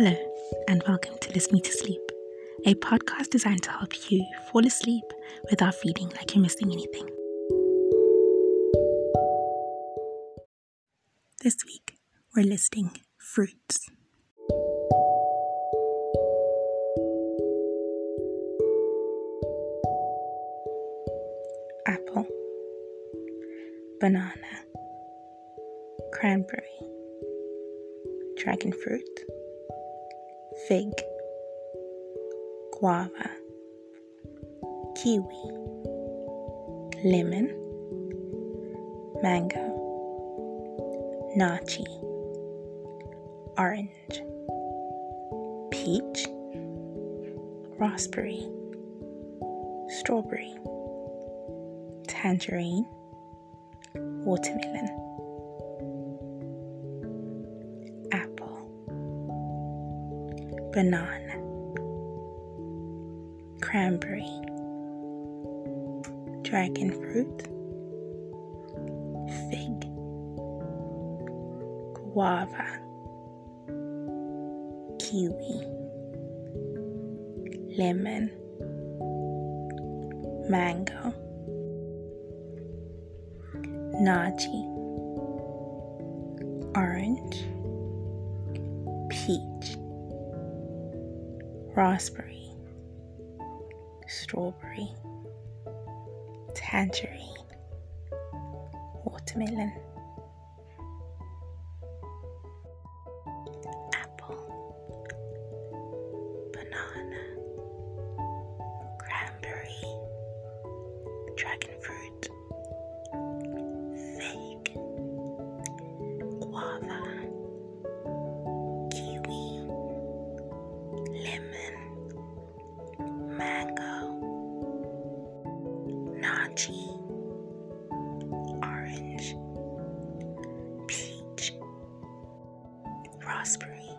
Hello, and welcome to List Me to Sleep, a podcast designed to help you fall asleep without feeling like you're missing anything. This week, we're listing fruits. Apple, banana, cranberry, dragon fruit fig, guava, kiwi, lemon, mango, nashi, orange, peach, raspberry, strawberry, tangerine, watermelon. Banana, cranberry, dragon fruit, fig, guava, kiwi, lemon, mango, nashi, orange, peach raspberry, strawberry, tangerine, watermelon, apple, banana, cranberry, dragon fruit, nashi, orange, peach, raspberry,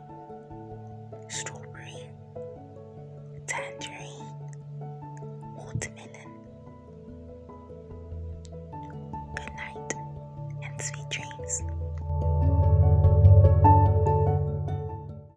strawberry, tangerine, watermelon. Good night and sweet dreams.